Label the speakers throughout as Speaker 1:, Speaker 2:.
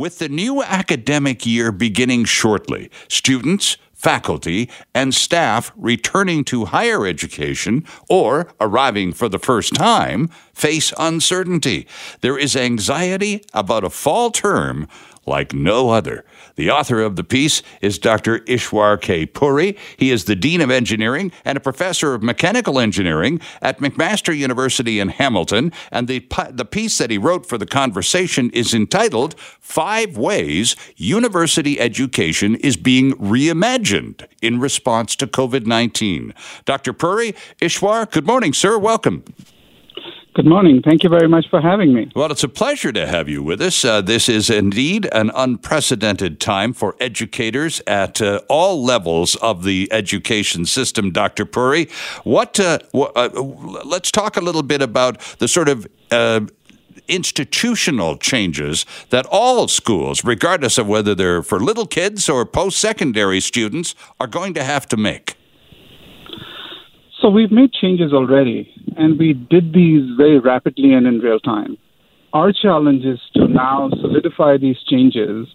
Speaker 1: With the new academic year beginning shortly, students, faculty, and staff returning to higher education or arriving for the first time face uncertainty. There is anxiety about a fall term like no other. The author of the piece is Dr. Ishwar K. Puri. He is the Dean of Engineering and a professor of mechanical engineering at McMaster University in Hamilton. And the, the piece that he wrote for the conversation is entitled Five Ways University Education is Being Reimagined in Response to COVID 19. Dr. Puri, Ishwar, good morning, sir. Welcome.
Speaker 2: Good morning. Thank you very much for having me.
Speaker 1: Well, it's a pleasure to have you with us. Uh, this is indeed an unprecedented time for educators at uh, all levels of the education system, Dr. Puri. What, uh, uh let's talk a little bit about the sort of uh, institutional changes that all schools, regardless of whether they're for little kids or post secondary students, are going to have to make.
Speaker 2: So we've made changes already, and we did these very rapidly and in real time. Our challenge is to now solidify these changes.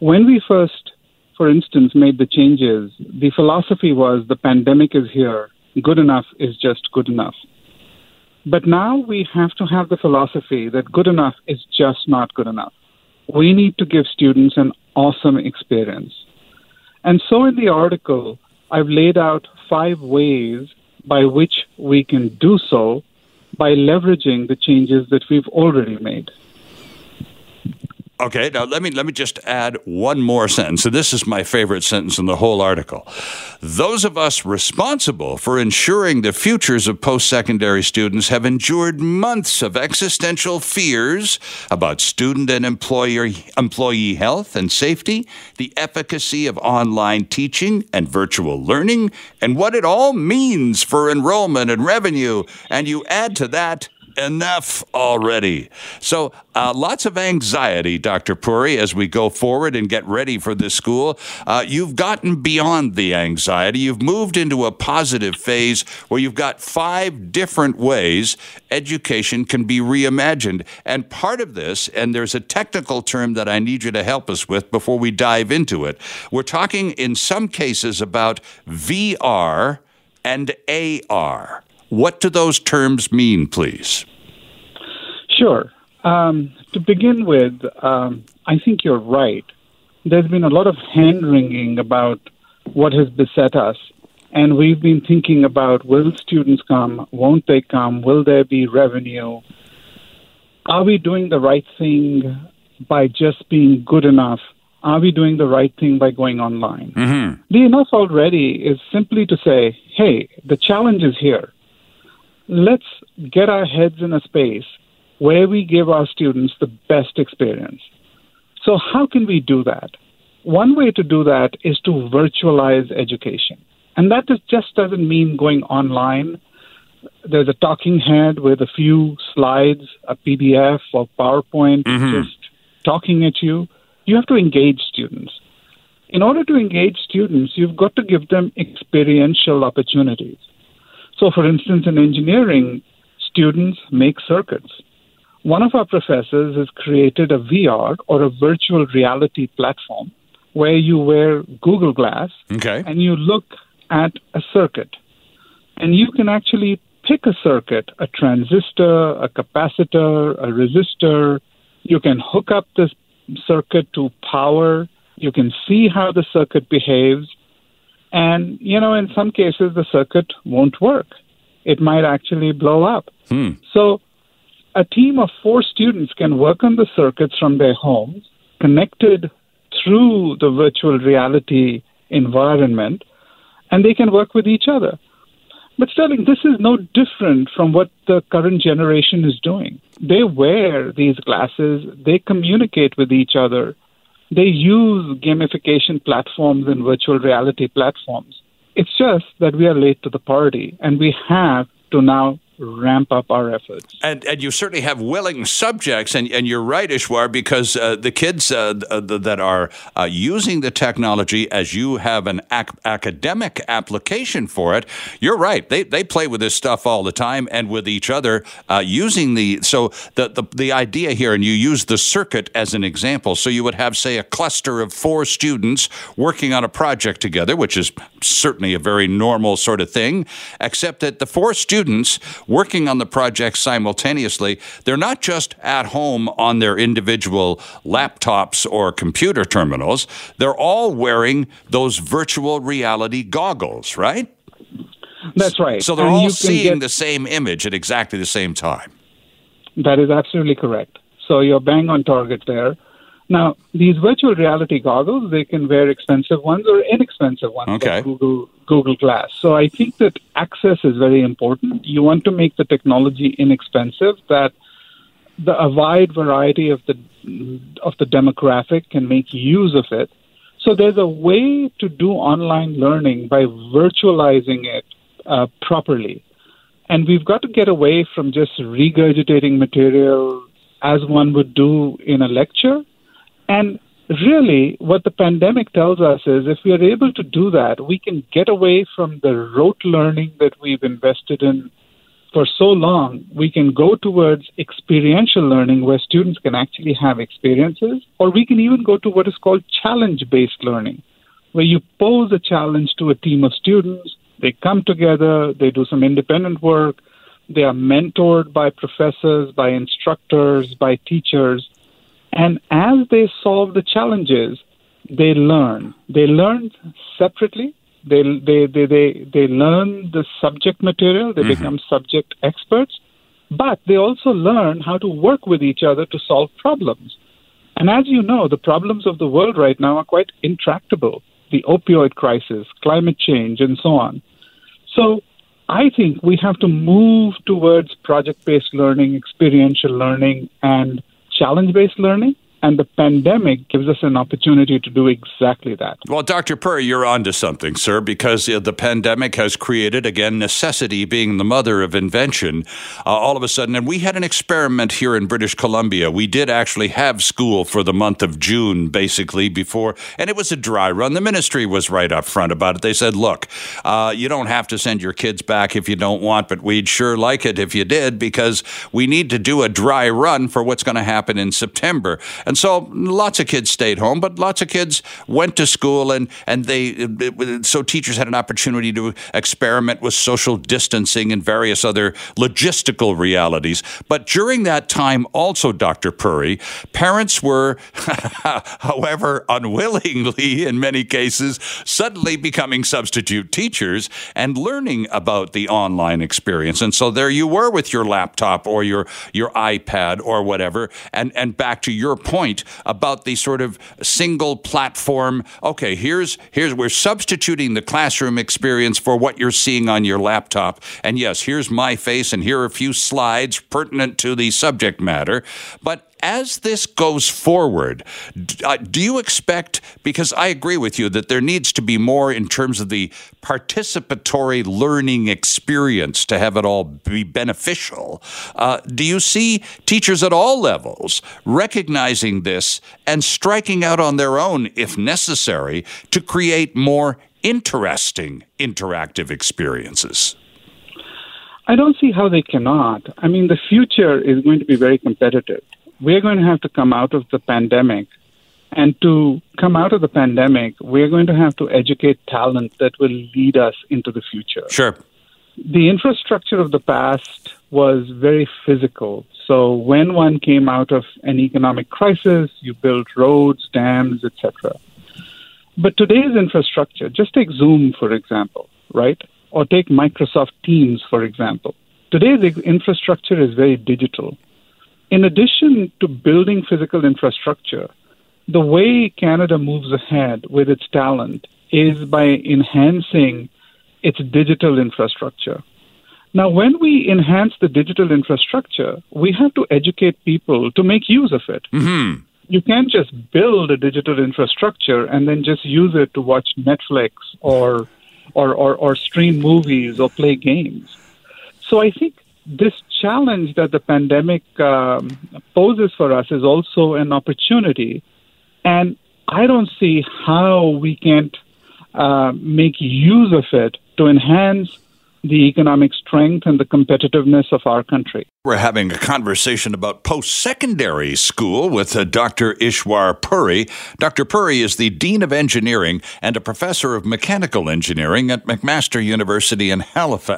Speaker 2: When we first, for instance, made the changes, the philosophy was the pandemic is here, good enough is just good enough. But now we have to have the philosophy that good enough is just not good enough. We need to give students an awesome experience. And so in the article, I've laid out five ways by which we can do so by leveraging the changes that we've already made.
Speaker 1: Okay, now let me let me just add one more sentence. So this is my favorite sentence in the whole article. Those of us responsible for ensuring the futures of post-secondary students have endured months of existential fears about student and employer employee health and safety, the efficacy of online teaching and virtual learning, and what it all means for enrollment and revenue. And you add to that enough already. So, uh, lots of anxiety, Dr. Puri, as we go forward and get ready for this school. Uh, you've gotten beyond the anxiety. You've moved into a positive phase where you've got five different ways education can be reimagined. And part of this, and there's a technical term that I need you to help us with before we dive into it, we're talking in some cases about VR and AR. What do those terms mean, please?
Speaker 2: Sure. Um, to begin with, um, I think you're right. There's been a lot of hand wringing about what has beset us. And we've been thinking about will students come? Won't they come? Will there be revenue? Are we doing the right thing by just being good enough? Are we doing the right thing by going online? Mm-hmm. The enough already is simply to say, hey, the challenge is here let's get our heads in a space where we give our students the best experience. So, how can we do that? One way to do that is to virtualize education. And that is, just doesn't mean going online. There's a talking head with a few slides, a PDF or PowerPoint, mm-hmm. just talking at you. You have to engage students. In order to engage students, you've got to give them experiential opportunities. So, for instance, in engineering, students make circuits. One of our professors has created a VR or a virtual reality platform where you wear Google Glass okay. and you look at a circuit. And you can actually pick a circuit, a transistor, a capacitor, a resistor. You can hook up this circuit to power. You can see how the circuit behaves. And, you know, in some cases, the circuit won't work. It might actually blow up. Hmm. So, a team of four students can work on the circuits from their homes, connected through the virtual reality environment, and they can work with each other. But Sterling, this is no different from what the current generation is doing. They wear these glasses, they communicate with each other, they use gamification platforms and virtual reality platforms. It's just that we are late to the party and we have to now ramp up our efforts.
Speaker 1: And, and you certainly have willing subjects, and, and you're right, Ishwar, because uh, the kids uh, that are uh, using the technology as you have an ac- academic application for it, you're right. They, they play with this stuff all the time and with each other uh, using the. So the, the, the idea here, and you use the circuit as an example. So you would have, say, a cluster of four students working on a project together, which is certainly a very normal sort of thing, except that the four students working on the project simultaneously, they're not just at home on their individual laptops or computer terminals, they're all wearing those virtual reality goggles, right?
Speaker 2: That's right.
Speaker 1: So they're and all seeing get... the same image at exactly the same time.
Speaker 2: That is absolutely correct. So you're bang on target there. Now, these virtual reality goggles, they can wear expensive ones or inexpensive ones,
Speaker 1: okay.
Speaker 2: like Google Google Glass. So I think that access is very important. You want to make the technology inexpensive that the a wide variety of the of the demographic can make use of it. So there's a way to do online learning by virtualizing it uh, properly. And we've got to get away from just regurgitating material as one would do in a lecture and really, what the pandemic tells us is if we are able to do that, we can get away from the rote learning that we've invested in for so long. We can go towards experiential learning where students can actually have experiences, or we can even go to what is called challenge based learning, where you pose a challenge to a team of students, they come together, they do some independent work, they are mentored by professors, by instructors, by teachers and as they solve the challenges, they learn. They learn separately. They they they they, they learn the subject material. They mm-hmm. become subject experts, but they also learn how to work with each other to solve problems. And as you know, the problems of the world right now are quite intractable. The opioid crisis, climate change, and so on. So I think we have to move towards project based learning, experiential learning, and challenge based learning and the pandemic gives us an opportunity to do exactly that.
Speaker 1: Well, Dr. Puri, you're onto something, sir, because the pandemic has created, again, necessity being the mother of invention. Uh, all of a sudden, and we had an experiment here in British Columbia. We did actually have school for the month of June, basically, before, and it was a dry run. The ministry was right up front about it. They said, look, uh, you don't have to send your kids back if you don't want, but we'd sure like it if you did because we need to do a dry run for what's going to happen in September. And so lots of kids stayed home, but lots of kids went to school, and and they so teachers had an opportunity to experiment with social distancing and various other logistical realities. But during that time, also, Dr. Puri, parents were, however unwillingly in many cases, suddenly becoming substitute teachers and learning about the online experience. And so there you were with your laptop or your your iPad or whatever, and and back to your point point about the sort of single platform. Okay, here's here's we're substituting the classroom experience for what you're seeing on your laptop. And yes, here's my face and here are a few slides pertinent to the subject matter. But as this goes forward, uh, do you expect, because I agree with you that there needs to be more in terms of the participatory learning experience to have it all be beneficial, uh, do you see teachers at all levels recognizing this and striking out on their own, if necessary, to create more interesting interactive experiences?
Speaker 2: I don't see how they cannot. I mean, the future is going to be very competitive we're going to have to come out of the pandemic. And to come out of the pandemic, we're going to have to educate talent that will lead us into the future.
Speaker 1: Sure.
Speaker 2: The infrastructure of the past was very physical. So when one came out of an economic crisis, you built roads, dams, etc. But today's infrastructure, just take Zoom, for example, right? Or take Microsoft Teams, for example. Today's infrastructure is very digital. In addition to building physical infrastructure, the way Canada moves ahead with its talent is by enhancing its digital infrastructure. Now, when we enhance the digital infrastructure, we have to educate people to make use of it.
Speaker 1: Mm-hmm.
Speaker 2: You can't just build a digital infrastructure and then just use it to watch Netflix or, or, or, or stream movies or play games. So I think this challenge that the pandemic um, poses for us is also an opportunity. And I don't see how we can't uh, make use of it to enhance the economic strength and the competitiveness of our country.
Speaker 1: We're having a conversation about post secondary school with uh, Dr. Ishwar Puri. Dr. Puri is the Dean of Engineering and a professor of mechanical engineering at McMaster University in,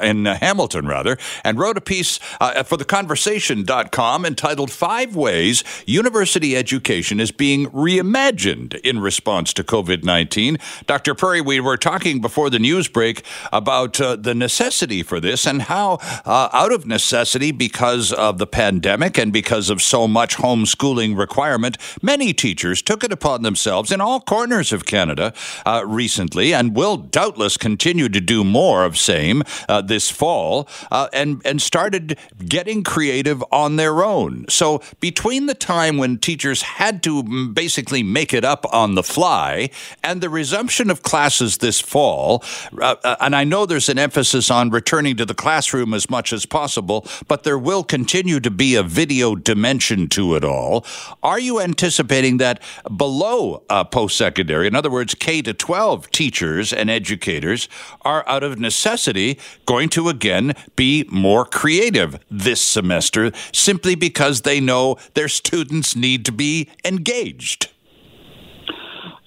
Speaker 1: in uh, Hamilton, rather, and wrote a piece uh, for theconversation.com entitled Five Ways University Education is Being Reimagined in Response to COVID 19. Dr. Puri, we were talking before the news break about uh, the necessity for this and how, uh, out of necessity, because because of the pandemic and because of so much homeschooling requirement, many teachers took it upon themselves in all corners of Canada uh, recently and will doubtless continue to do more of same uh, this fall uh, and, and started getting creative on their own. So between the time when teachers had to basically make it up on the fly and the resumption of classes this fall, uh, uh, and I know there's an emphasis on returning to the classroom as much as possible, but there will continue to be a video dimension to it all. Are you anticipating that below uh, post secondary, in other words, K to 12 teachers and educators, are out of necessity going to again be more creative this semester simply because they know their students need to be engaged?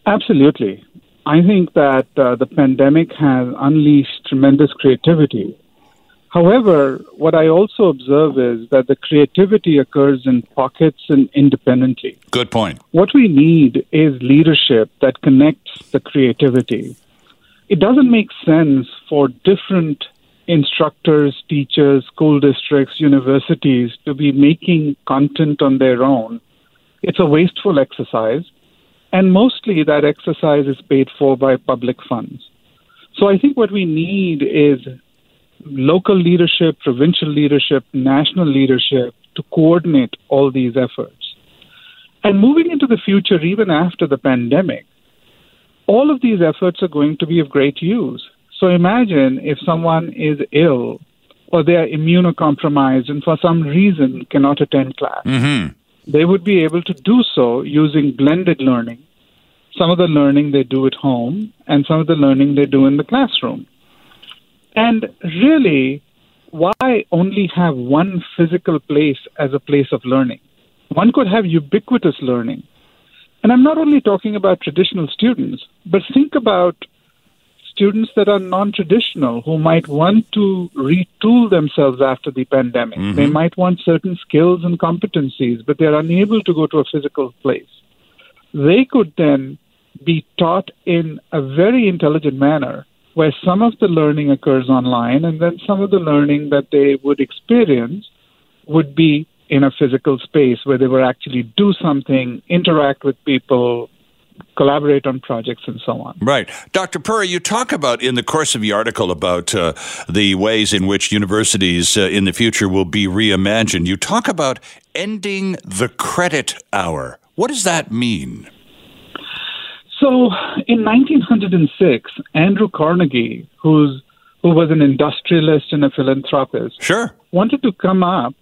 Speaker 2: Absolutely. I think that uh, the pandemic has unleashed tremendous creativity However, what I also observe is that the creativity occurs in pockets and independently.
Speaker 1: Good point.
Speaker 2: What we need is leadership that connects the creativity. It doesn't make sense for different instructors, teachers, school districts, universities to be making content on their own. It's a wasteful exercise, and mostly that exercise is paid for by public funds. So I think what we need is local leadership, provincial leadership, national leadership to coordinate all these efforts. And moving into the future, even after the pandemic, all of these efforts are going to be of great use. So imagine if someone is ill or they are immunocompromised and for some reason cannot attend class. Mm-hmm. They would be able to do so using blended learning. Some of the learning they do at home and some of the learning they do in the classroom. And really, why only have one physical place as a place of learning? One could have ubiquitous learning. And I'm not only talking about traditional students, but think about students that are non traditional who might want to retool themselves after the pandemic. Mm-hmm. They might want certain skills and competencies, but they're unable to go to a physical place. They could then be taught in a very intelligent manner where some of the learning occurs online and then some of the learning that they would experience would be in a physical space where they would actually do something, interact with people, collaborate on projects and so on.
Speaker 1: Right. Dr. Puri, you talk about in the course of the article about uh, the ways in which universities uh, in the future will be reimagined. You talk about ending the credit hour. What does that mean?
Speaker 2: So in 1906, Andrew Carnegie, who's who was an industrialist and a philanthropist,
Speaker 1: sure,
Speaker 2: wanted to come up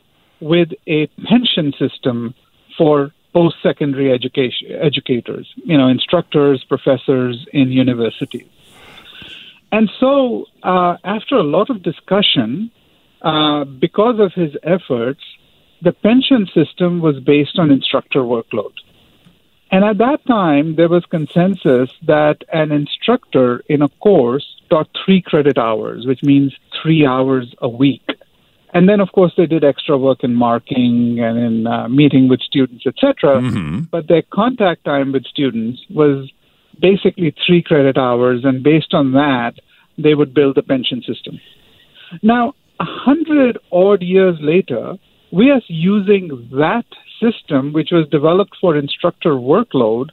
Speaker 2: with a pension system for post-secondary education educators, you know, instructors, professors in universities. And so, uh, after a lot of discussion, uh, because of his efforts, the pension system was based on instructor workload. And at that time, there was consensus that an instructor in a course taught three credit hours, which means three hours a week. And then, of course, they did extra work in marking and in uh, meeting with students, etc. Mm-hmm. But their contact time with students was basically three credit hours, and based on that, they would build the pension system. Now, a hundred odd years later, we are using that system, which was developed for instructor workload,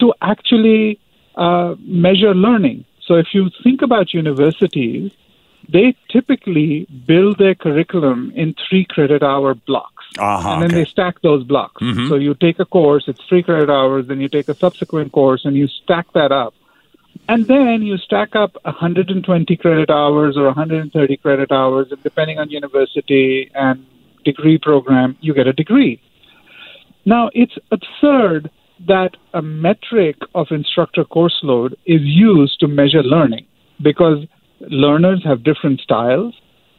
Speaker 2: to actually uh, measure learning. So if you think about universities, they typically build their curriculum in three credit hour blocks. Uh-huh, and then okay. they stack those blocks. Mm-hmm. So you take a course, it's three credit hours, then you take a subsequent course, and you stack that up. And then you stack up 120 credit hours or 130 credit hours, and depending on university and degree program, you get a degree. Now, it's absurd that a metric of instructor course load is used to measure learning because learners have different styles.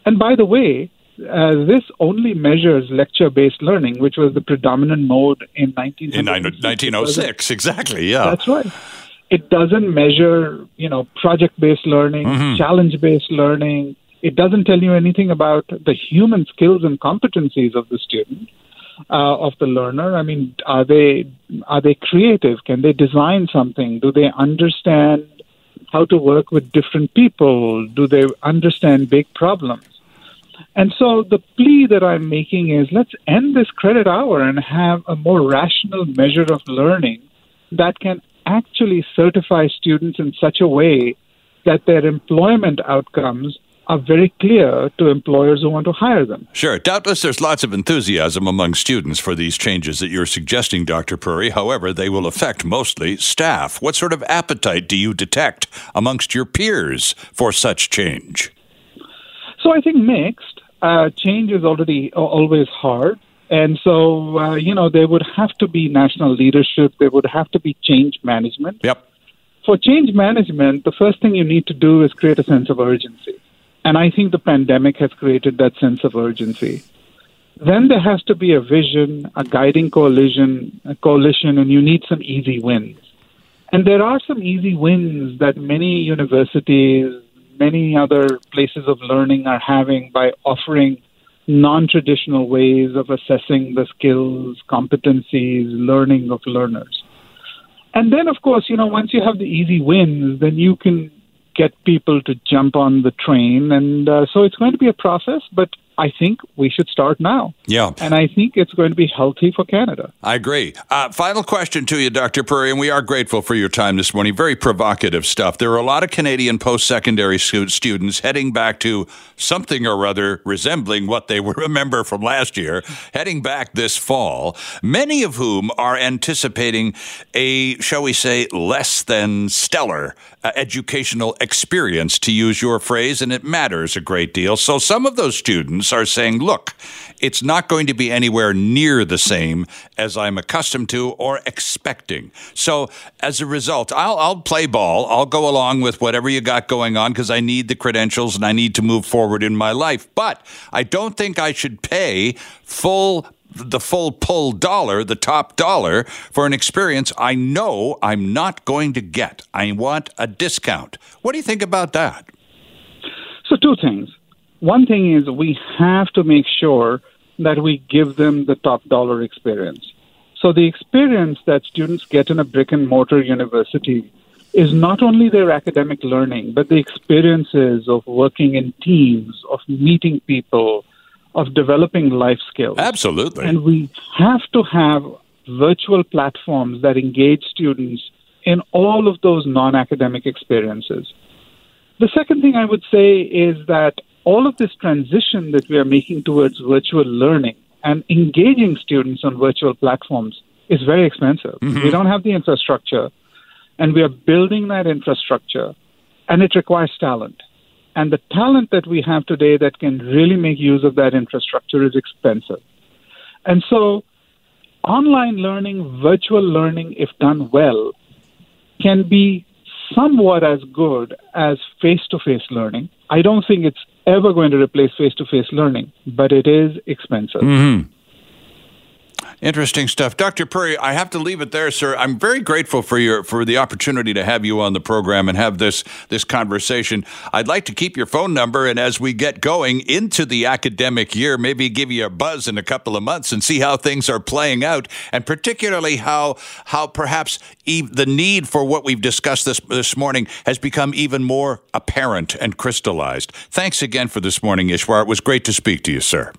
Speaker 2: And by the way, uh, this only measures lecture based learning, which was the predominant mode in
Speaker 1: 1906. Exactly, yeah.
Speaker 2: That's right. It doesn't measure, you know, project based learning, mm-hmm. challenge based learning. It doesn't tell you anything about the human skills and competencies of the student, uh, of the learner. I mean, are they are they creative? Can they design something? Do they understand how to work with different people? Do they understand big problems? And so the plea that I'm making is let's end this credit hour and have a more rational measure of learning that can actually certify students in such a way that their employment outcomes are very clear to employers who want to hire them.
Speaker 1: Sure. Doubtless there's lots of enthusiasm among students for these changes that you're suggesting, Dr. Puri. However, they will affect mostly staff. What sort of appetite do you detect amongst your peers for such change?
Speaker 2: So I think mixed. Uh, change is already always hard. And so, uh, you know, there would have to be national leadership. There would have to be change management.
Speaker 1: Yep.
Speaker 2: For change management, the first thing you need to do is create a sense of urgency. And I think the pandemic has created that sense of urgency. Then there has to be a vision, a guiding coalition, a coalition, and you need some easy wins. And there are some easy wins that many universities, many other places of learning are having by offering non traditional ways of assessing the skills, competencies, learning of learners. And then, of course, you know, once you have the easy wins, then you can get people to jump on the train. And uh, so it's going to be a process, but I think we should start now.
Speaker 1: Yeah.
Speaker 2: And I think it's going to be healthy for Canada.
Speaker 1: I agree. Uh, final question to you, Dr. Puri, and we are grateful for your time this morning. Very provocative stuff. There are a lot of Canadian post secondary students heading back to something or other resembling what they remember from last year, heading back this fall, many of whom are anticipating a, shall we say, less than stellar uh, educational experience, to use your phrase, and it matters a great deal. So some of those students are saying, look, it's not going to be anywhere near the same as I'm accustomed to or expecting. So as a result, I'll, I'll play ball. I'll go along with whatever you got going on because I need the credentials and I need to move forward in my life. But I don't think I should pay full the full pull dollar, the top dollar, for an experience I know I'm not going to get. I want a discount. What do you think about that?
Speaker 2: So, two things. One thing is we have to make sure that we give them the top dollar experience. So, the experience that students get in a brick and mortar university is not only their academic learning, but the experiences of working in teams, of meeting people, of developing life skills.
Speaker 1: Absolutely.
Speaker 2: And we have to have virtual platforms that engage students in all of those non academic experiences. The second thing I would say is that all of this transition that we are making towards virtual learning and engaging students on virtual platforms is very expensive. Mm-hmm. We don't have the infrastructure, and we are building that infrastructure, and it requires talent. And the talent that we have today that can really make use of that infrastructure is expensive. And so, online learning, virtual learning, if done well, can be somewhat as good as face to face learning. I don't think it's ever going to replace face to face learning, but it is expensive.
Speaker 1: Mm-hmm. Interesting stuff, Dr. Puri. I have to leave it there, sir. I'm very grateful for your for the opportunity to have you on the program and have this this conversation. I'd like to keep your phone number, and as we get going into the academic year, maybe give you a buzz in a couple of months and see how things are playing out, and particularly how how perhaps the need for what we've discussed this this morning has become even more apparent and crystallized. Thanks again for this morning, Ishwar. It was great to speak to you, sir.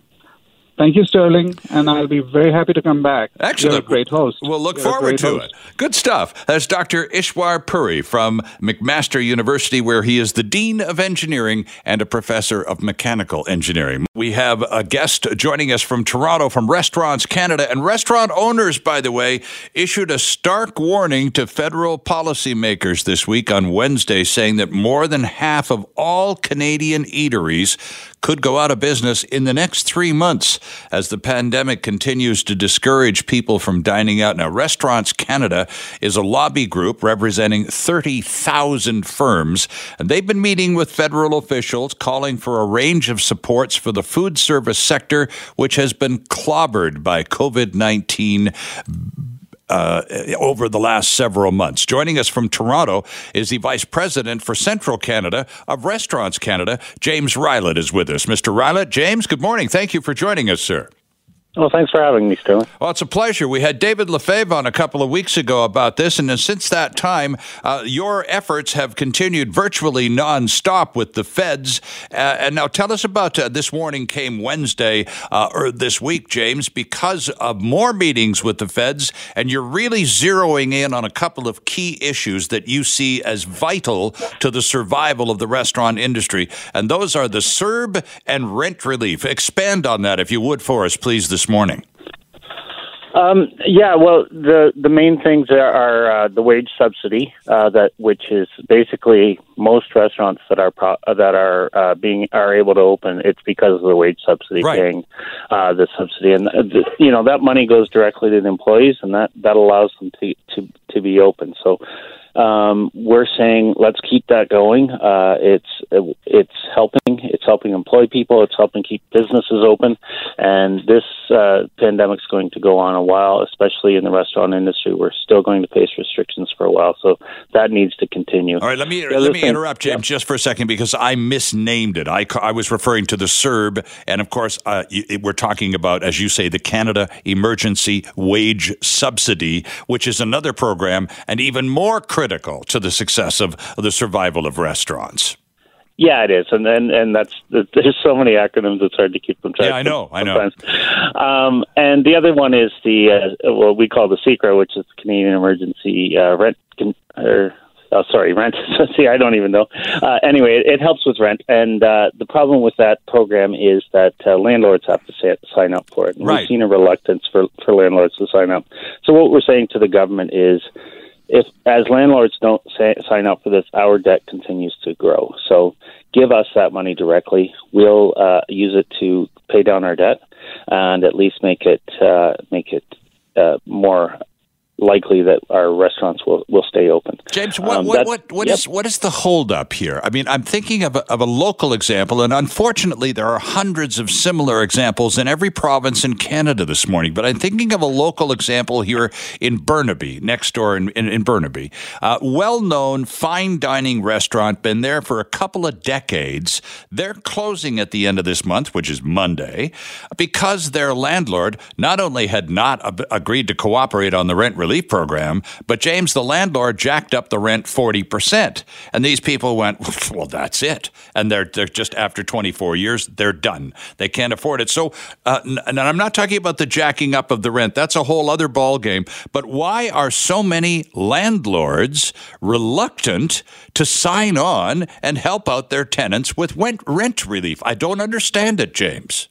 Speaker 2: Thank you, Sterling, and I'll be very happy to come back.
Speaker 1: Excellent.
Speaker 2: You're a great host.
Speaker 1: We'll look
Speaker 2: You're
Speaker 1: forward to
Speaker 2: host.
Speaker 1: it. Good stuff. That's Dr. Ishwar Puri from McMaster University, where he is the Dean of Engineering and a Professor of Mechanical Engineering. We have a guest joining us from Toronto from Restaurants Canada. And restaurant owners, by the way, issued a stark warning to federal policymakers this week on Wednesday, saying that more than half of all Canadian eateries could go out of business in the next three months as the pandemic continues to discourage people from dining out. Now, Restaurants Canada is a lobby group representing 30,000 firms, and they've been meeting with federal officials calling for a range of supports for the food service sector, which has been clobbered by COVID 19 uh, over the last several months. Joining us from Toronto is the Vice President for Central Canada of Restaurants Canada, James Rilett, is with us. Mr. Rilett, James, good morning. Thank you for joining us, sir.
Speaker 3: Well, thanks for having me, Sterling.
Speaker 1: Well, it's a pleasure. We had David Lefebvre on a couple of weeks ago about this, and since that time, uh, your efforts have continued virtually nonstop with the feds. Uh, and now, tell us about uh, this warning came Wednesday uh, or this week, James, because of more meetings with the feds, and you're really zeroing in on a couple of key issues that you see as vital to the survival of the restaurant industry, and those are the CERB and rent relief. Expand on that, if you would, for us, please, this morning.
Speaker 3: Um, yeah, well, the the main things are, are uh, the wage subsidy, uh, that which is basically most restaurants that are pro- uh, that are uh, being are able to open. It's because of the wage subsidy
Speaker 1: Right.
Speaker 3: paying uh, the subsidy, and uh, the, you know that money goes directly to the employees, and that that allows them to to to be open. So. Um, we're saying let's keep that going. Uh, it's it's helping. It's helping employ people. It's helping keep businesses open. And this uh, pandemic's going to go on a while, especially in the restaurant industry. We're still going to face restrictions for a while, so that needs to continue.
Speaker 1: All right, let me let me
Speaker 3: thing-
Speaker 1: interrupt James just for a second because I misnamed it. I, I was referring to the CERB, and of course, uh, we're talking about, as you say, the Canada Emergency Wage Subsidy, which is another program and even more critical to the success of the survival of restaurants.
Speaker 3: Yeah, it is, and and and that's there's so many acronyms. It's hard to keep them track.
Speaker 1: Yeah, I know, I know.
Speaker 3: Um, and the other one is the uh, what we call the CECRA, which is the Canadian Emergency uh, Rent. Con- or, Oh, sorry, rent. See, I don't even know. Uh, anyway, it, it helps with rent, and uh, the problem with that program is that uh, landlords have to sa- sign up for it. And
Speaker 1: Right.
Speaker 3: We've seen a reluctance for for landlords to sign up. So what we're saying to the government is, if as landlords don't say, sign up for this, our debt continues to grow. So give us that money directly. We'll uh, use it to pay down our debt and at least make it uh, make it uh, more likely that our restaurants will, will stay open.
Speaker 1: James, what
Speaker 3: Um,
Speaker 1: what what, what
Speaker 3: yep.
Speaker 1: is- what is the holdup here? I mean, I'm thinking of a, of a local example, and unfortunately, there are hundreds of similar examples in every province in Canada this morning. But I'm thinking of a local example here in Burnaby, next door in in, in Burnaby, uh, well-known fine dining restaurant, been there for a couple of decades. They're closing at the end of this month, which is Monday, because their landlord not only had not ab- agreed to cooperate on the rent relief program, but James, the landlord, jacked up the rent 40%. And these people went, well, that's it. And they're, they're just after 24 years, they're done. They can't afford it. So, uh, and I'm not talking about the jacking up of the rent. That's a whole other ballgame. But why are so many landlords reluctant to sign on and help out their tenants with rent relief? I don't understand it, James.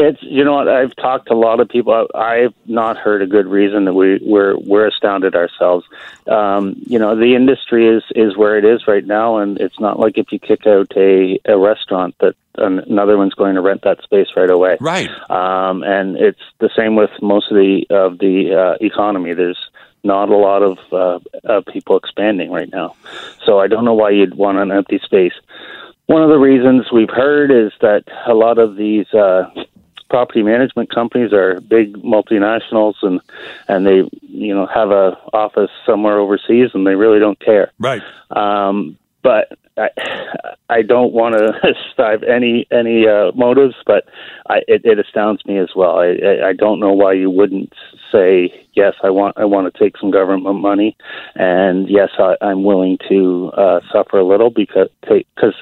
Speaker 3: It's you know what I've talked to a lot of people. I've not heard a good reason that we we're we're astounded ourselves. Um, you know the industry is is where it is right now, and it's not like if you kick out a a restaurant that another one's going to rent that space right away.
Speaker 1: Right.
Speaker 3: Um, and it's the same with most of the of the uh, economy. There's not a lot of uh, uh, people expanding right now, so I don't know why you'd want an empty space. One of the reasons we've heard is that a lot of these uh, property management companies are big multinationals, and and they you know have a office somewhere overseas, and they really don't care.
Speaker 1: Right.
Speaker 3: Um, but I, I don't want to ascribe any any uh, motives, but I, it, it astounds me as well. I, I, I don't know why you wouldn't say yes. I want I want to take some government money, and yes, I, I'm willing to uh, suffer a little because because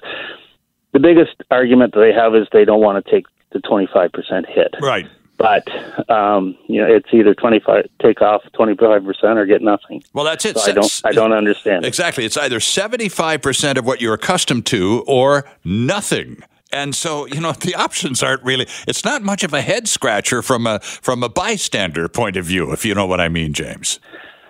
Speaker 3: the biggest argument that they have is they don't want to take the 25% hit.
Speaker 1: Right.
Speaker 3: But um, you know, it's either 25 take off 25% or get nothing.
Speaker 1: Well, that's it.
Speaker 3: So I don't I don't understand.
Speaker 1: Exactly. It's either 75% of what you're accustomed to or nothing. And so, you know, the options aren't really it's not much of a head scratcher from a from a bystander point of view, if you know what I mean, James.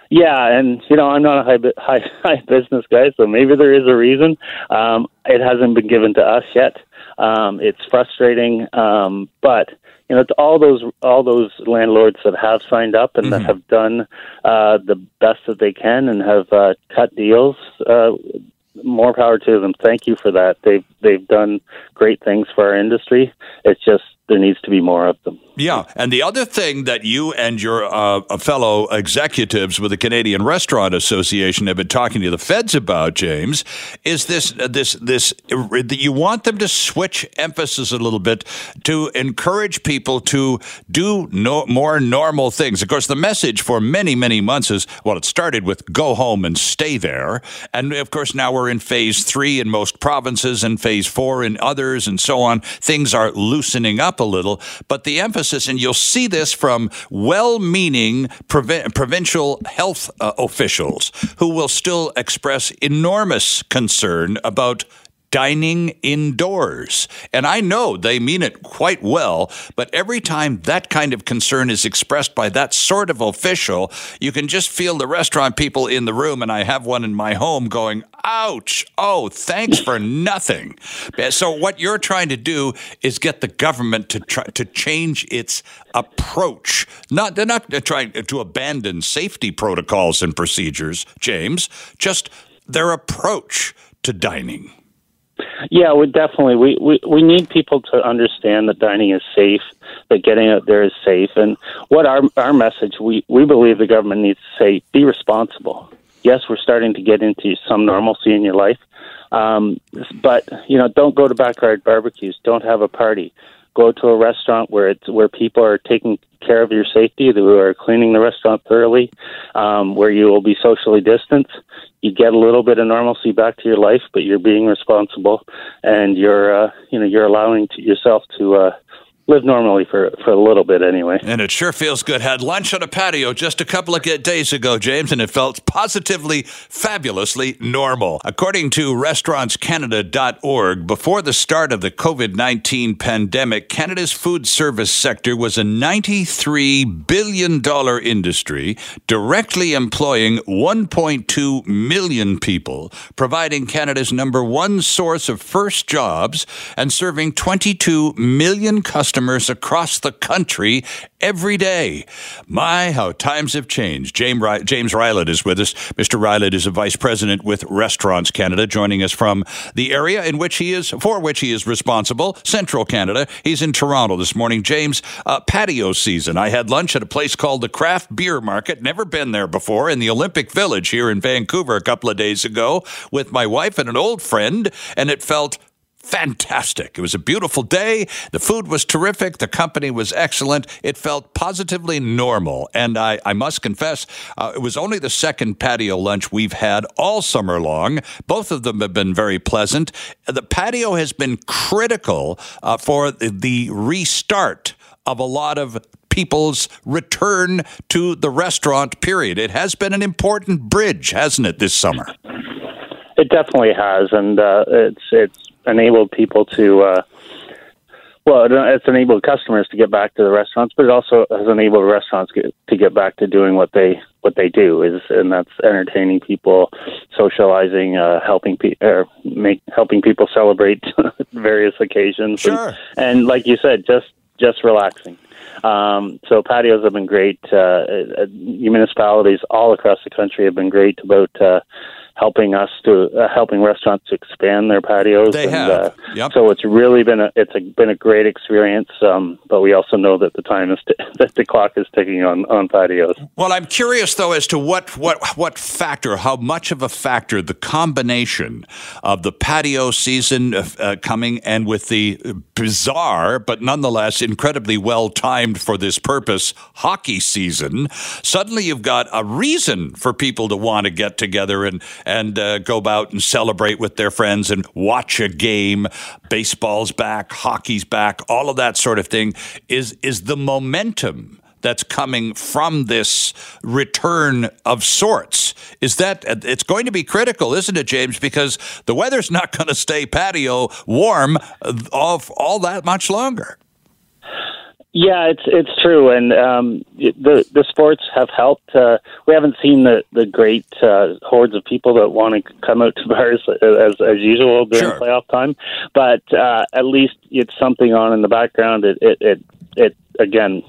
Speaker 3: Yeah, and you know I'm not a high high, high business guy, so maybe there is a reason. Um, it hasn't been given to us yet. Um, it's frustrating, um, but you know, it's all those all those landlords that have signed up and mm-hmm. that have done uh, the best that they can and have uh, cut deals. Uh, more power to them. Thank you for that. They've they've done great things for our industry. It's just there needs to be more of them.
Speaker 1: Yeah, and the other thing that you and your uh, fellow executives with the Canadian Restaurant Association have been talking to the feds about, James, is this uh, this this you want them to switch emphasis a little bit to encourage people to do no, more normal things. Of course, the message for many many months is well, it started with go home and stay there, and of course now we're in phase three in most provinces and phase four in others, and so on. Things are loosening up a little, but the emphasis, and you'll see this from well meaning provincial health uh, officials who will still express enormous concern about dining indoors. And I know they mean it quite well, but every time that kind of concern is expressed by that sort of official, you can just feel the restaurant people in the room, and I have one in my home going, ouch, oh, thanks for nothing. So what you're trying to do is get the government to try to change its approach. Not they're not trying to abandon safety protocols and procedures, James, just their approach to dining.
Speaker 3: Yeah, we definitely we, we we need people to understand that dining is safe, that getting out there is safe, and what our our message we we believe the government needs to say: be responsible. Yes, we're starting to get into some normalcy in your life, um, but you know, don't go to backyard barbecues. Don't have a party. Go to a restaurant where it's where people are taking care of your safety, who are cleaning the restaurant thoroughly, um, where you will be socially distanced you get a little bit of normalcy back to your life, but you're being responsible and you're uh, you know you're allowing to yourself to uh, live normally for for a little bit anyway.
Speaker 1: And it sure feels good. Had lunch on a patio just a couple of days ago, James, and it felt positively, fabulously normal. According to restaurantscanada.org, before the start of the COVID-19 pandemic, Canada's food service sector was a 93 billion dollar industry, directly employing 1.2 million people, providing Canada's number one source of first jobs and serving 22 million customers customers across the country every day. My, how times have changed. James, James Rilett is with us. Mr. Rilett is a vice president with Restaurants Canada, joining us from the area in which he is, for which he is responsible, Central Canada. He's in Toronto this morning. James, uh, patio season. I had lunch at a place called the Craft Beer Market. Never been there before in the Olympic Village here in Vancouver a couple of days ago with my wife and an old friend, and it felt fantastic. It was a beautiful day. The food was terrific. The company was excellent. It felt positively normal. And I, I must confess, uh, it was only the second patio lunch we've had all summer long. Both of them have been very pleasant. The patio has been critical uh, for the, restart of a lot of people's return to the restaurant period. It has been an important bridge, hasn't it, this summer?
Speaker 3: It definitely has, and uh, it's it's enabled people to, uh, well, it's enabled customers to get back to the restaurants, but it also has enabled restaurants get, to get back to doing what they what they do is, and that's entertaining people, socializing, uh, helping people, make helping people celebrate various occasions,
Speaker 1: sure.
Speaker 3: and, and like you said, just just relaxing. Um, so patios have been great. Uh, uh, municipalities all across the country have been great about uh, helping us to uh, helping restaurants to expand their patios.
Speaker 1: They and, have. Uh, yep.
Speaker 3: So it's really been a it's a, been a great experience. Um, but we also know that the time is t- that the clock is ticking on on patios.
Speaker 1: Well, I'm curious though as to what what what factor, how much of a factor the combination of the patio season uh, coming and with the bizarre but nonetheless incredibly well timed for this purpose hockey season. Suddenly, you've got a reason for people to want to get together and and uh, go out and celebrate with their friends and watch a game. Baseball's back, hockey's back, all of that sort of thing is is the momentum that's coming from this return of sorts. Is that it's going to be critical, isn't it, James? Because the weather's not going to stay patio warm all, all that much longer.
Speaker 3: Yeah, it's it's true, and um, the the sports have helped. Uh, we haven't seen the the great uh, hordes of people that want to come out to bars as as usual during sure. playoff time, but uh, at least it's something on in the background. It it it, it again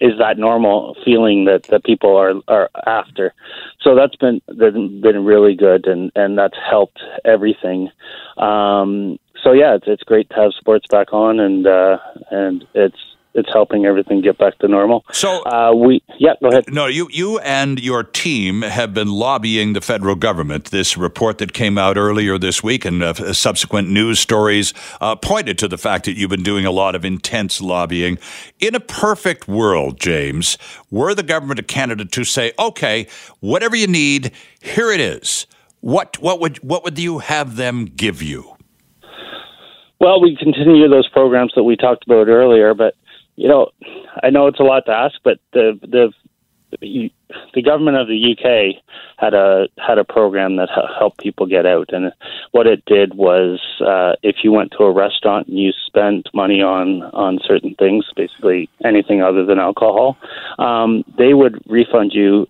Speaker 3: is that normal feeling that, that people are are after. So that's been been really good, and and that's helped everything. Um, so yeah, it's it's great to have sports back on, and uh, and it's it's helping everything get back to normal.
Speaker 1: So
Speaker 3: uh, we, yeah, go ahead.
Speaker 1: No, you you and your team have been lobbying the federal government. This report that came out earlier this week and uh, subsequent news stories uh, pointed to the fact that you've been doing a lot of intense lobbying. In a perfect world, James, were the government of Canada to say, "Okay, whatever you need, here it is." What what would what would you have them give you?
Speaker 3: Well, we continue those programs that we talked about earlier, but you know, I know it's a lot to ask, but the the the government of the UK had a had a program that helped people get out, and what it did was, uh, if you went to a restaurant and you spent money on on certain things, basically anything other than alcohol, um, they would refund you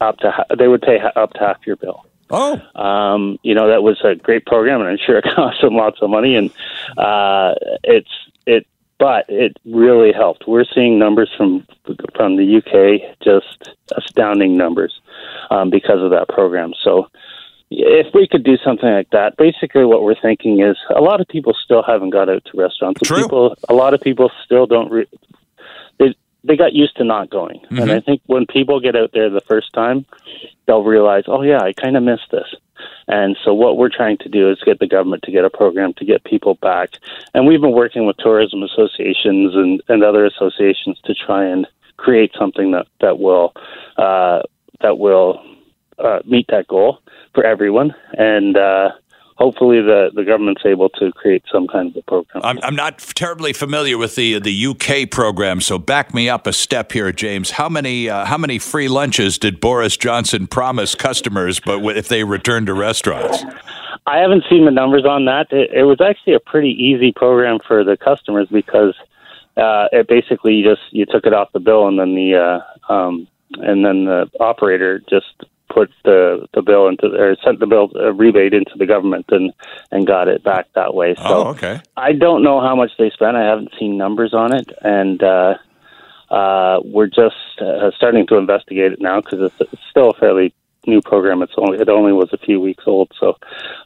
Speaker 3: up to they would pay up to half your bill.
Speaker 1: Oh,
Speaker 3: um, you know that was a great program, and I'm sure it cost them lots of money. And uh, it's it but it really helped. We're seeing numbers from from the UK, just astounding numbers um, because of that program. So, if we could do something like that, basically what we're thinking is a lot of people still haven't got out to restaurants.
Speaker 1: True.
Speaker 3: People, a lot of people still don't. Re- they got used to not going, mm-hmm. and I think when people get out there the first time, they'll realize, oh yeah, I kind of missed this. And so what we're trying to do is get the government to get a program to get people back. And we've been working with tourism associations and, and other associations to try and create something that, that will uh, that will uh, meet that goal for everyone. And uh, hopefully the, the government's able to create some kind of a program.
Speaker 1: I'm, I'm not terribly familiar with the the UK program, so back me up a step here, James. How many uh, how many free lunches did Boris Johnson promise customers, but if they return to restaurants?
Speaker 3: I haven't seen the numbers on that. It, it was actually a pretty easy program for the customers because uh, it basically you just you took it off the bill and then the uh, um, and then the operator just put the the bill into or sent the bill a rebate into the government and and got it back that way. So
Speaker 1: oh, okay.
Speaker 3: I don't know how much they spent. I haven't seen numbers on it, and uh, uh, we're just uh, starting to investigate it now because it's, it's still a fairly new program. It's only it only was a few weeks old, so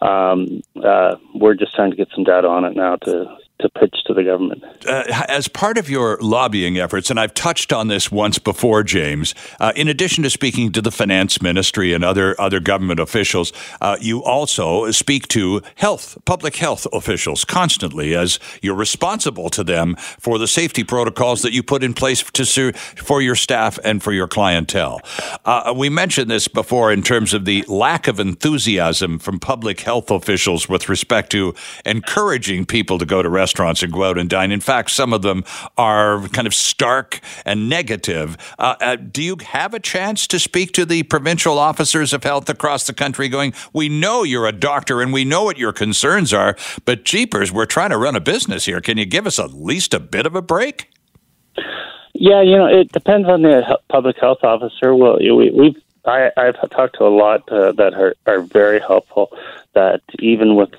Speaker 3: um, uh, we're just trying to get some data on it now to to pitch to the government.
Speaker 1: Uh, as part of your lobbying efforts, and I've touched on this once before, James, uh, in addition to speaking to the finance ministry and other, other government officials, uh, you also speak to health, public health officials constantly as you're responsible to them for the safety protocols that you put in place to, for your staff and for your clientele. Uh, we mentioned this before in terms of the lack of enthusiasm from public health officials with respect to encouraging people to go to restaurants restaurants and go out and dine. In fact, some of them are kind of stark and negative. Uh, uh, do you have a chance to speak to the provincial officers of health across the country going, we know you're a doctor and we know what your concerns are, but jeepers, we're trying to run a business here. Can you give us at least a bit of a break?
Speaker 3: Yeah, you know, it depends on the public health officer. Well, we, we've I, I've talked to a lot uh, that are, are very helpful. That even with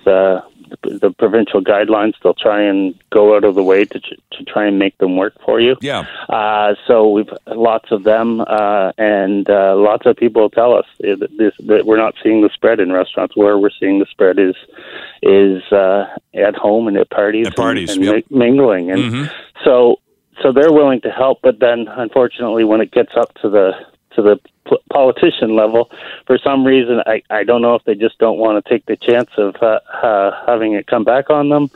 Speaker 3: the provincial guidelines, they'll try and go out of the way to to try and make them work for you.
Speaker 1: Yeah.
Speaker 3: Uh, so we've lots of them, uh, and uh, lots of people tell us that, this, that we're not seeing the spread in restaurants. Where we're seeing the spread is is uh, at home and at parties,
Speaker 1: at parties,
Speaker 3: and,
Speaker 1: and yep.
Speaker 3: mingling, and
Speaker 1: mm-hmm.
Speaker 3: so so they're willing to help. But then, unfortunately, when it gets up to the to the politician level. For some reason, I, I don't know if they just don't want to take the chance of uh, uh, having it come back on them,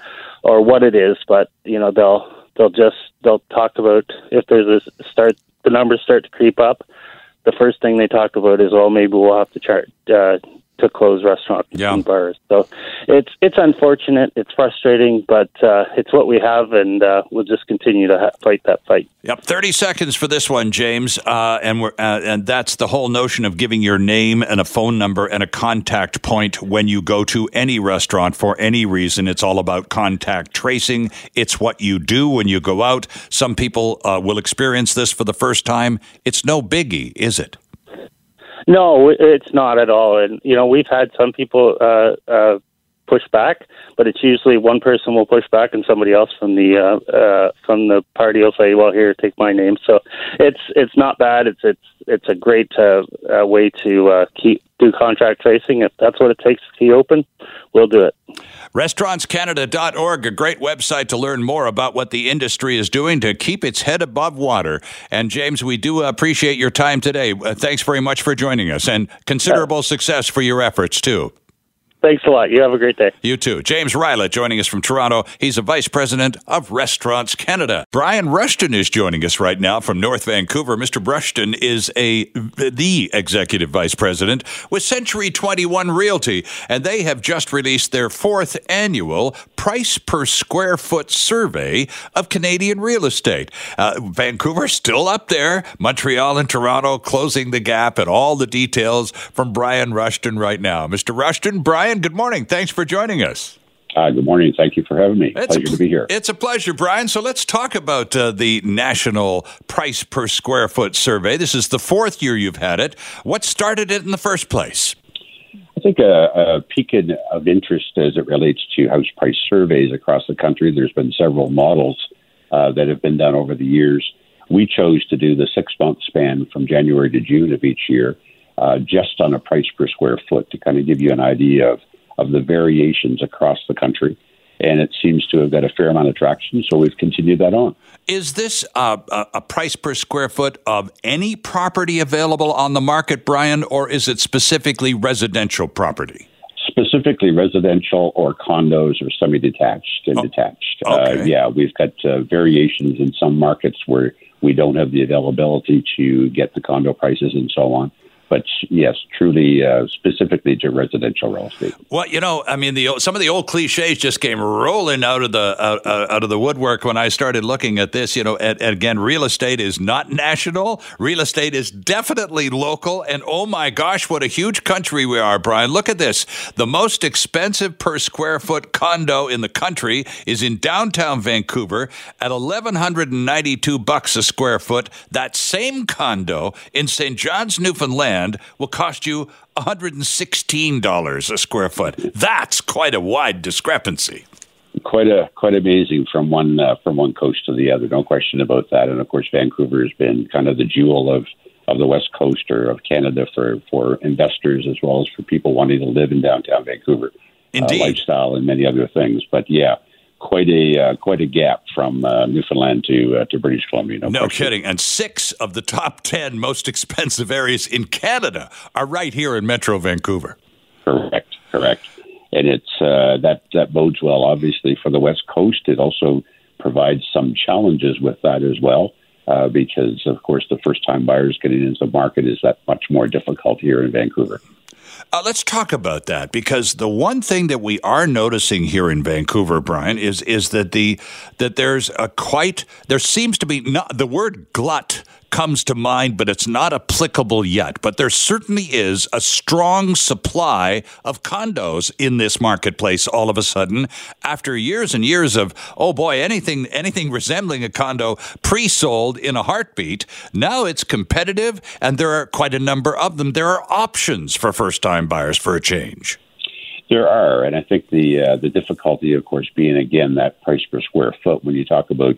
Speaker 3: or what it is. But you know, they'll they'll just they'll talk about if there's a start the numbers start to creep up. The first thing they talk about is, well, maybe we'll have to chart, uh, to close restaurants
Speaker 1: Yeah.
Speaker 3: and bars. So it's it's unfortunate, it's frustrating, but uh, it's what we have, and uh, we'll just continue to ha- fight that fight.
Speaker 1: Yep, thirty seconds for this one, James, uh, and we're uh, and that's the whole notion of giving your name and a phone number and a contact point when you go to any restaurant for any reason. It's all about contact tracing. It's what you do when you go out. Some people uh, will experience this for the first time. It's no biggie, is it?
Speaker 3: No, it's not at all. And you know, we've had some people uh, uh, push back, but it's usually one person will push back, and somebody else from the uh, uh, from the party will say, "Well, here, take my name." So it's it's not bad. It's it's it's a great uh, uh, way to uh, keep do contract tracing. If that's what it takes to keep open, we'll do it.
Speaker 1: Restaurantscanada.org, a great website to learn more about what the industry is doing to keep its head above water. And James, we do appreciate your time today. Uh, thanks very much for joining us and considerable success for your efforts, too.
Speaker 3: Thanks a lot. You have a great day.
Speaker 1: You too. James Rilett joining us from Toronto. He's a vice president of Restaurants Canada. Brian Rushton is joining us right now from North Vancouver. Mr. Rushton is a the executive vice president with Century 21 Realty, and they have just released their fourth annual price per square foot survey of Canadian real estate. Uh, Vancouver still up there. Montreal and Toronto closing the gap, and all the details from Brian Rushton right now. Mr. Rushton, Brian, good morning. Thanks for joining us.
Speaker 4: Uh, good morning. Thank you for having me.
Speaker 1: It's
Speaker 4: Pleasure to be here.
Speaker 1: It's a pleasure, Brian. So let's talk about uh, the national price per square foot survey. This is the fourth year you've had it. What started it in the first place?
Speaker 4: I think a, a peak in, of interest as it relates to house price surveys across the country. There's been several models uh, that have been done over the years. We chose to do the six month span from January to June of each year, uh, just on a price per square foot to kind of give you an idea of, of the variations across the country. And it seems to have got a fair amount of traction, so we've continued that on.
Speaker 1: Is this uh, a, a price per square foot of any property available on the market, Brian, or is it specifically residential property?
Speaker 4: specifically residential or condos or semi-detached and
Speaker 1: Oh,
Speaker 4: detached.
Speaker 1: okay.
Speaker 4: Uh, yeah, we've got uh, variations in some markets where we don't have the availability to get the condo prices and so on. But yes, truly uh, specifically to residential real estate.
Speaker 1: Well, you know, I mean, the some of the old cliches just came rolling out of the out, out of the woodwork when I started looking at this. You know, and, and again, real estate is not national. Real estate is definitely local. And oh my gosh, what a huge country we are, Brian! Look at this. The most expensive per square foot condo in the country is in downtown Vancouver at eleven hundred and ninety-two bucks a square foot. That same condo in St. John's, Newfoundland, will cost you $116 a square foot. That's quite a wide discrepancy.
Speaker 4: Quite a quite amazing from one uh, from one coast to the other. No question about that. And of course, Vancouver has been kind of the jewel of of the west coast or of Canada for for investors as well as for people wanting to live in downtown Vancouver.
Speaker 1: Indeed.
Speaker 4: uh, lifestyle and many other things. But yeah, quite a uh, quite a gap from uh, Newfoundland to uh, to British Columbia. No,
Speaker 1: No kidding. And six of the top 10 most expensive areas in Canada are right here in Metro Vancouver.
Speaker 4: Correct, correct. And it's uh, that that bodes well, obviously, for the West Coast. It also provides some challenges with that as well, uh, because of course the first time buyers getting into the market is that much more difficult here in Vancouver.
Speaker 1: Uh, let's talk about that because the one thing that we are noticing here in Vancouver, Brian, is is that the that there's a quite there seems to be not the word glut comes to mind, but it's not applicable yet. But there certainly is a strong supply of condos in this marketplace all of a sudden after years and years of oh boy anything anything resembling a condo pre-sold in a heartbeat. Now it's competitive, and there are quite a number of them. There are options for first-time buyers for a change.
Speaker 4: There are, and I think the uh, the difficulty, of course, being again that price per square foot. When you talk about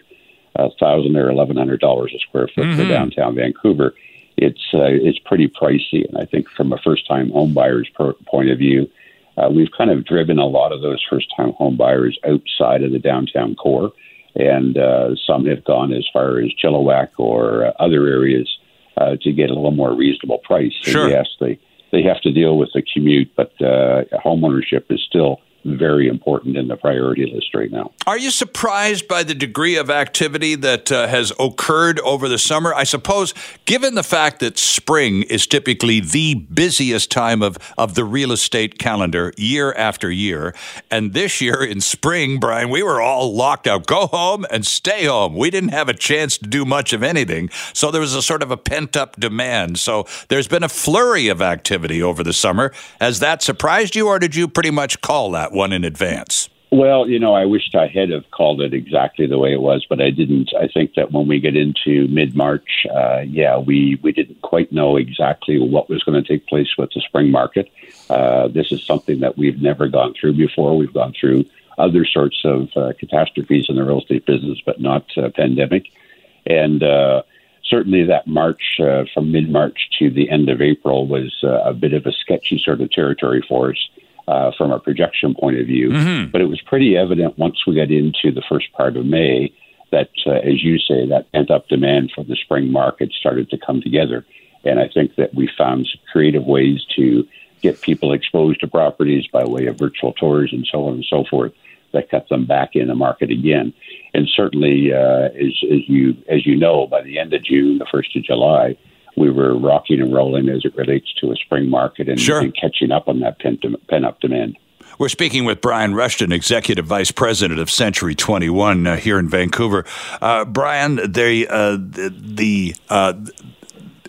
Speaker 4: a thousand or eleven hundred dollars a square foot for downtown Vancouver, it's uh, it's pretty pricey. And I think from a first time home buyer's per- point of view, uh, we've kind of driven a lot of those first time home buyers outside of the downtown core, and uh, some have gone as far as Chilliwack or uh, other areas uh, to get a little more reasonable price. And
Speaker 1: Sure.
Speaker 4: yes, they they have to deal with the commute, but uh, home ownership is still very important in the priority list right now.
Speaker 1: Are you surprised by the degree of activity that uh, has occurred over the summer? I suppose, given the fact that spring is typically the busiest time of, of the real estate calendar year after year, and this year in spring, Brian, we were all locked out. Go home and stay home. We didn't have a chance to do much of anything, so there was a sort of a pent up demand. So there's been a flurry of activity over the summer. Has that surprised you, or did you pretty much call that? One in advance?
Speaker 4: Well, you know, I wished I had have called it exactly the way it was, but I didn't. I think that when we get into mid March, uh, yeah, we we didn't quite know exactly what was going to take place with the spring market. Uh, this is something that we've never gone through before. We've gone through other sorts of uh, catastrophes in the real estate business, but not uh, pandemic. And uh, certainly, that March uh, from mid March to the end of April was a bit of a sketchy sort of territory for us uh, from a projection point of view. Mm-hmm. But it was pretty evident once we got into the first part of May that, uh, as you say, that pent up demand for the spring market started to come together. And I think that we found creative ways to get people exposed to properties by way of virtual tours and so on and so forth that got them back in the market again. And certainly, uh, as, as you as you know, by the end of June, the first of July, we were rocking and rolling as it relates to a spring market and,
Speaker 1: sure.
Speaker 4: and catching up on that pent, pent up demand.
Speaker 1: We're speaking with Brian Rushton, Executive Vice President of Century 21 uh, here in Vancouver. Uh, Brian, they, uh, the, the uh,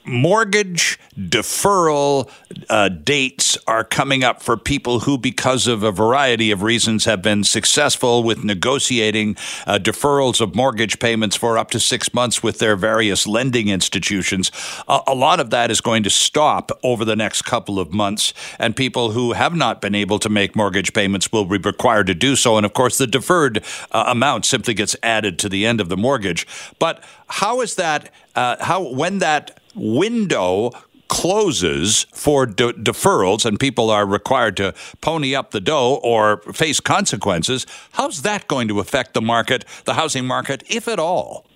Speaker 1: mortgage deferral uh, dates are coming up for people who, because of a variety of reasons, have been successful with negotiating uh, deferrals of mortgage payments for up to six months with their various lending institutions. A lot of that is going to stop over the next couple of months, and people who have not been able to make mortgage payments will be required to do so. And of course, the deferred uh, amount simply gets added to the end of the mortgage. But how is that? Uh, how when that window closes for de- deferrals and people are required to pony up the dough or face consequences, how's that going to affect the market, the housing market, if at all?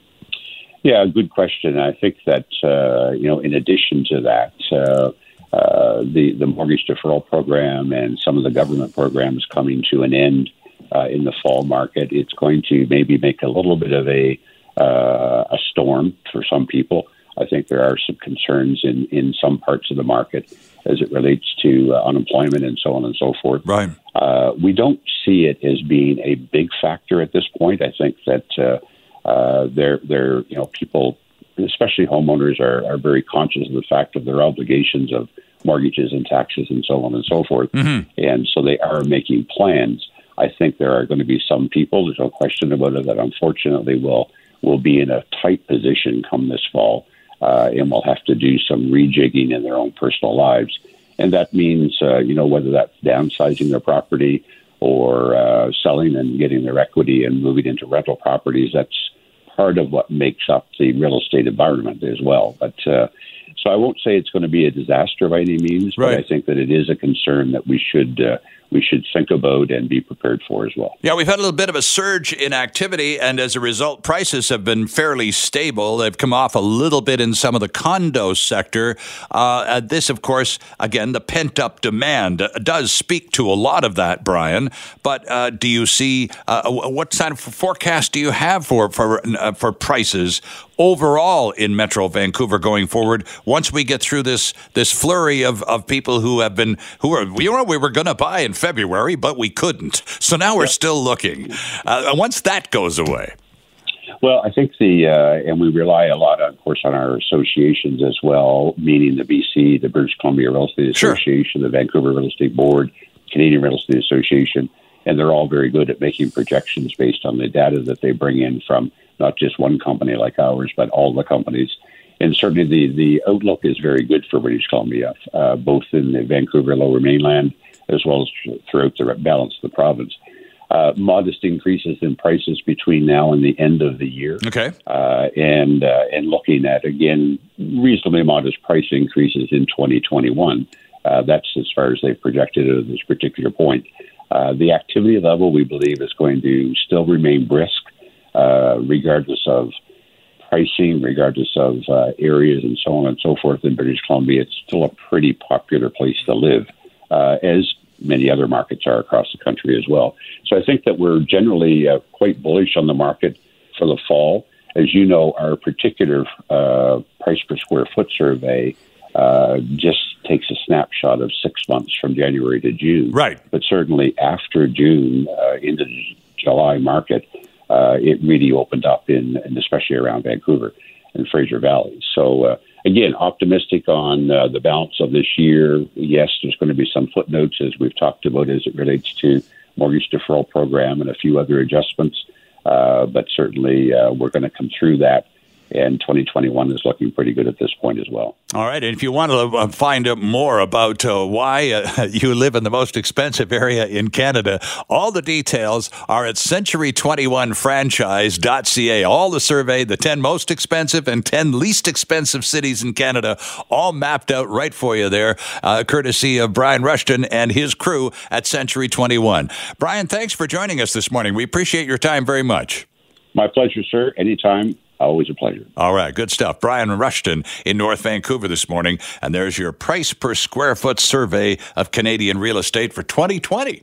Speaker 4: Yeah, good question. I think that uh, you know, in addition to that, uh, uh, the the mortgage deferral program and some of the government programs coming to an end uh, in the fall market, it's going to maybe make a little bit of a uh, a storm for some people. I think there are some concerns in, in some parts of the market as it relates to uh, unemployment and so on and so forth.
Speaker 1: Right.
Speaker 4: Uh, we don't see it as being a big factor at this point. I think that uh, uh, they're, they're, you know, people, especially homeowners, are, are very conscious of the fact of their obligations of mortgages and taxes and so on and so forth. Mm-hmm. And so they are making plans. I think there are going to be some people, there's no question about it, that unfortunately will will be in a tight position come this fall uh, and will have to do some rejigging in their own personal lives. And that means, uh, you know, whether that's downsizing their property or uh, selling and getting their equity and moving into rental properties, that's part of what makes up the real estate environment as well. But uh, so I won't say it's going to be a disaster by any means,
Speaker 1: right.
Speaker 4: but I think that it is a concern that we should uh, we should think about and be prepared for as well.
Speaker 1: Yeah, we've had a little bit of a surge in activity, and as a result, prices have been fairly stable. They've come off a little bit in some of the condo sector. Uh, this, of course, again, the pent up demand uh, does speak to a lot of that, Brian. But uh, do you see uh, what kind of forecast do you have for for uh, for prices overall in Metro Vancouver going forward? Once we get through this this flurry of, of people who have been who are you know we were going to buy in February, but we couldn't. So now we're still looking. Uh, once that goes away.
Speaker 4: Well, I think the uh, and we rely a lot, of course, on our associations as well, meaning the BC, the British Columbia Real Estate Association, sure. the Vancouver Real Estate Board, Canadian Real Estate Association, and they're all very good at making projections based on the data that they bring in from not just one company like ours, but all the companies. And certainly the, the outlook is very good for British Columbia, uh, both in the Vancouver Lower Mainland as well as throughout the balance of the province. Uh, modest increases in prices between now and the end of the year.
Speaker 1: Okay.
Speaker 4: Uh, and uh, and looking at again reasonably modest price increases in 2021. Uh, that's as far as they've projected at this particular point. Uh, the activity level we believe is going to still remain brisk, uh, regardless of pricing, regardless of areas and so on and so forth in British Columbia. It's still a pretty popular place to live. as many other markets are across the country as well. So I think that we're generally uh, quite bullish on the market for the fall. As you know, our particular uh, price per square foot survey uh, just takes a snapshot of six months from January to June.
Speaker 1: Right.
Speaker 4: But certainly after June uh, into the July market, uh, it really opened up in, and especially around Vancouver and Fraser Valley. So uh, again, optimistic on uh, the balance of this year. Yes, there's going to be some footnotes as we've talked about as it relates to mortgage deferral program and a few other adjustments. Uh, but certainly, uh, we're going to come through that and 2021 is looking pretty good at this point as well.
Speaker 1: All right. And if you want to uh, find out more about uh, why uh, you live in the most expensive area in Canada, all the details are at century21franchise.ca. All the survey, the 10 most expensive and 10 least expensive cities in Canada, all mapped out right for you there, uh, courtesy of Brian Rushton and his crew at Century 21. Brian, thanks for joining us this morning. We appreciate your time very much.
Speaker 4: My pleasure, sir. Anytime. Always a pleasure.
Speaker 1: All right, good stuff. Brian Rushton in North Vancouver this morning, and there's your price per square foot survey of Canadian real estate for 2020.